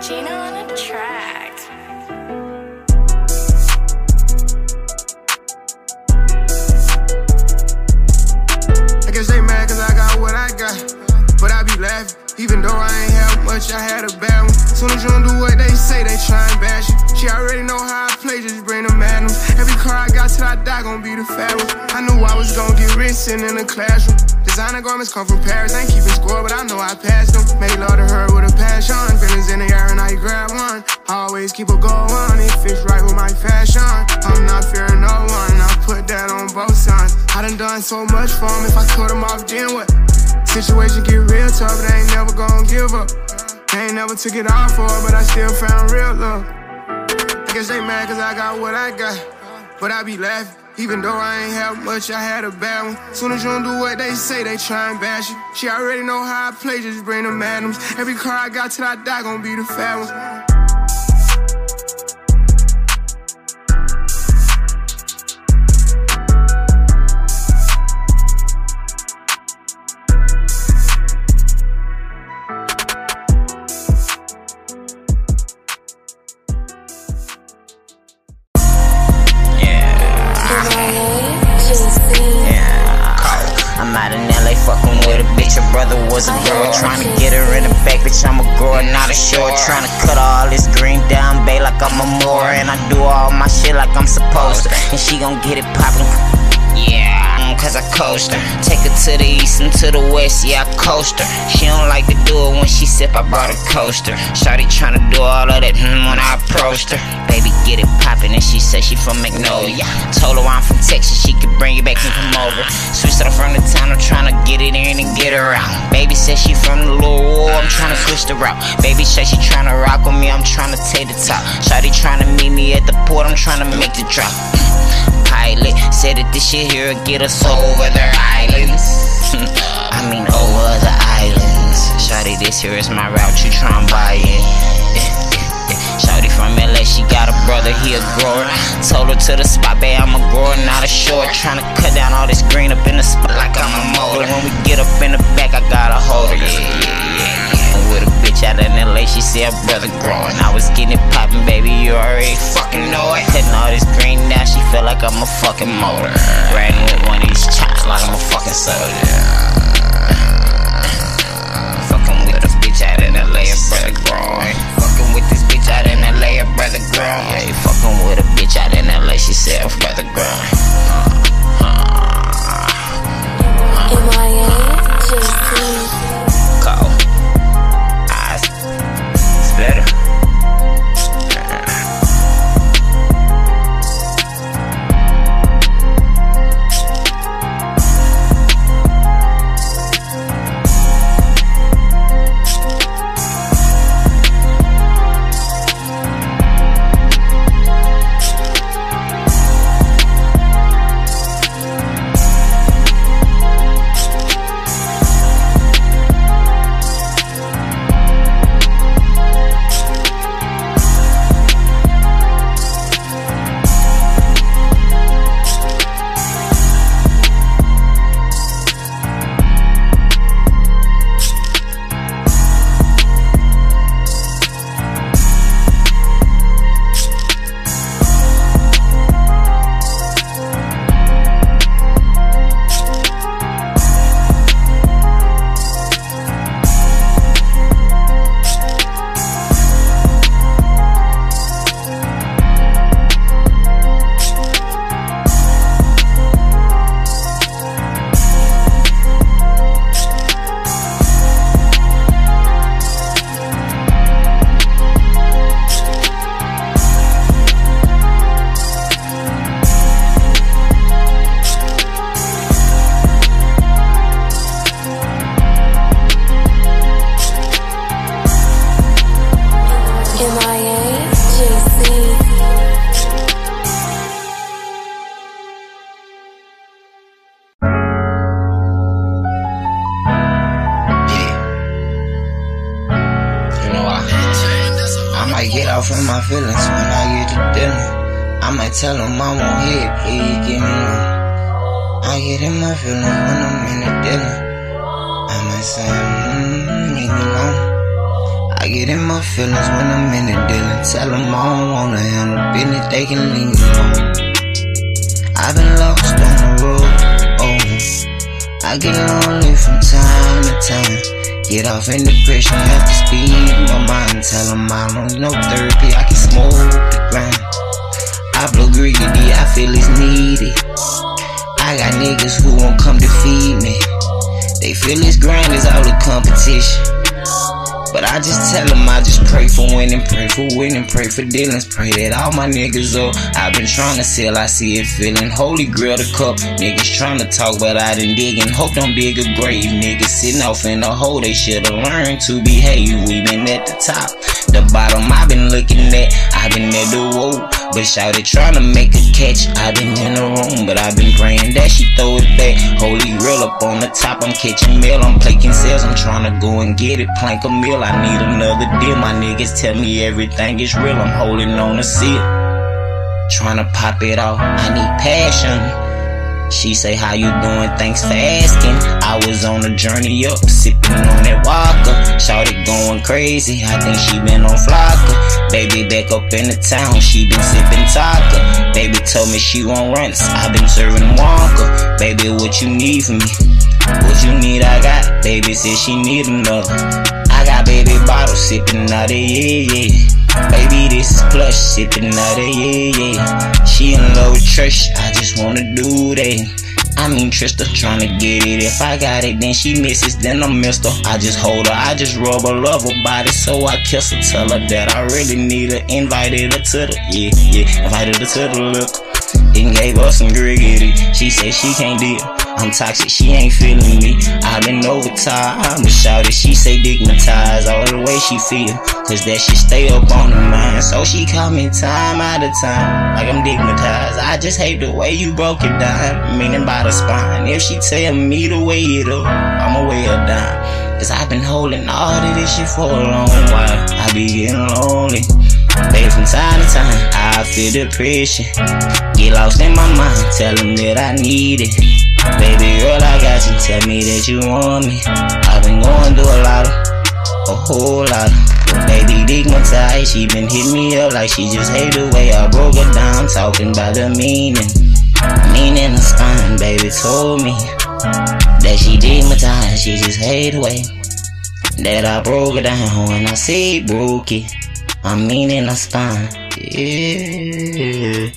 Gina on the track. I guess they mad cause I got what I got. But I be laughing, even though I ain't have much, I had a bad one. Soon as you don't do what they say, they try and bash you. She already know how I play, just bring the madness. Every car I got till I die gon' be the fat one. I knew I was gon' get rich in the classroom. Designer garments come from Paris, ain't keeping score, but I know I passed them. Made love to her with a passion. Feelings in the air and I grab one. I always keep a on, it fits right with my fashion. I'm not fearing no one, I put that on both sides. I done done so much for for 'em, if I cut 'em off, then what? Situation get real tough, but I ain't never gon' give up. I ain't never took it all for but I still found real love. I guess they mad cause I got what I got. But I be laughing, even though I ain't have much, I had a bad one. Soon as you don't do what they say, they try and bash you. She already know how I play, just bring the madams. Every car I got till I die gon' be the fat one. Brother was a girl. Trying to get her in the back, bitch. I'm a girl, not a short. Trying to cut all this green down, bay like I'm a Moor. And I do all my shit like I'm supposed to. And she gon' get it poppin'. Yeah, cause I coast her. Take her to the east and to the west, yeah, I coast her. She don't like to do it when she sip, I brought a coaster. Shawty tryna do all of that mm, when I approached her. Baby, get it poppin', and she said she from Magnolia. Told her I'm from Texas, she could bring it back and come over. Switched her from the town, I'm tryna get it in and get her out. Baby said she from the little war, I'm tryna switch the route. Baby said she tryna rock with me, I'm tryna take the top. Shawty tryna meet me at the port, I'm tryna make the drop pilot. Said that this shit here get us over the islands. I mean, over the islands. Shawty, this here is my route, you tryna buy it. Shawty from LA, she got a brother, he a grower. Told her to the spot, babe, I'm a grower, not a short. Tryna cut down all this green up in the spot like I'm a motor. When we get up in the back, I gotta hold her. Yeah, LA, she said her brother growing. I was getting it poppin', baby, you already fucking know it. Cutting all this green now, she feel like I'm a fucking motor. Riding with one of these chops like I'm a fucking soldier. Get in my feelings when I get to dinner. I might tell them I won't hit, please give me one. I get in my feelings when I'm in the dinner. I might say, mmm, leave me alone. I I get in my feelings when I'm in the dealing. Tell them I don't wanna handle business, they can leave me alone. I've been lost on the road, oh. I get lonely from time to time. Get off in depression, have to speed my mind. Tell them I don't know therapy, I can smoke the grind. I blow greedy, I feel it's needed. I got niggas who won't come defeat me. They feel this grind is all the competition. But I just tell them I just pray for winning, pray for winning, pray for dealings, pray that all my niggas up. I've been trying to sell, I see it feeling. Holy grail the cup. Niggas trying to talk, but I didn't dig and hope don't dig a grave. Niggas sitting off in the hole, they should've learned to behave. We been at the top. The bottom I've been looking at, I've been at the whoa. But shouted trying to make a catch. I've been in the room, but I've been praying that she throw it back. Holy real up on the top, I'm catching mail, I'm plaking sales, I'm trying to go and get it, plank a meal. I need another deal. My niggas tell me everything is real. I'm holding on to see it. Trying to pop it off. I need passion. She say, How you doing? Thanks for asking. I was on a journey up, sipping on that walker. It going crazy. I think she been on flocker. Baby back up in the town, she been sipping taka. Baby told me she runs. I been serving Wonka. Baby, what you need from me? What you need, I got. Baby said she need another. I got baby bottles sipping out of yeah, yeah. Baby, this is plush sipping out of yeah, yeah. She in love with Trish, I just wanna do that. I mean Trista trying to get it. If I got it, then she misses, then I missed her. I just hold her, I just rub her, love her body, so I kiss her, tell her that I really need her. Invited her to the, yeah, yeah, invited her to the look. And gave her some griggity. She said she can't deal. I'm toxic, she ain't feeling me. I've been overtired, I'm a shouted. She say digmatized all the way she feel. Cause that shit stay up on her mind. So she call me time out of time, like I'm digmatized. I just hate the way you broke it down, meaning by the spine. If she tell me to weigh it up, I'ma weigh her down. Cause I've been holding all of this shit for a long while. I be getting lonely. Baby, from time to time, I feel depression. Get lost in my mind, tell them that I need it. Baby girl, I got you, tell me that you want me. I've been going through a lot of, a whole lot of. Baby, digmatized, she been hitting me up like she just hate the way I broke her down, talking about the meaning. Meaning the spine, baby told me that she digmatized, she just hate the way that I broke her down. When I say broke it, I mean in the spine. Yeah.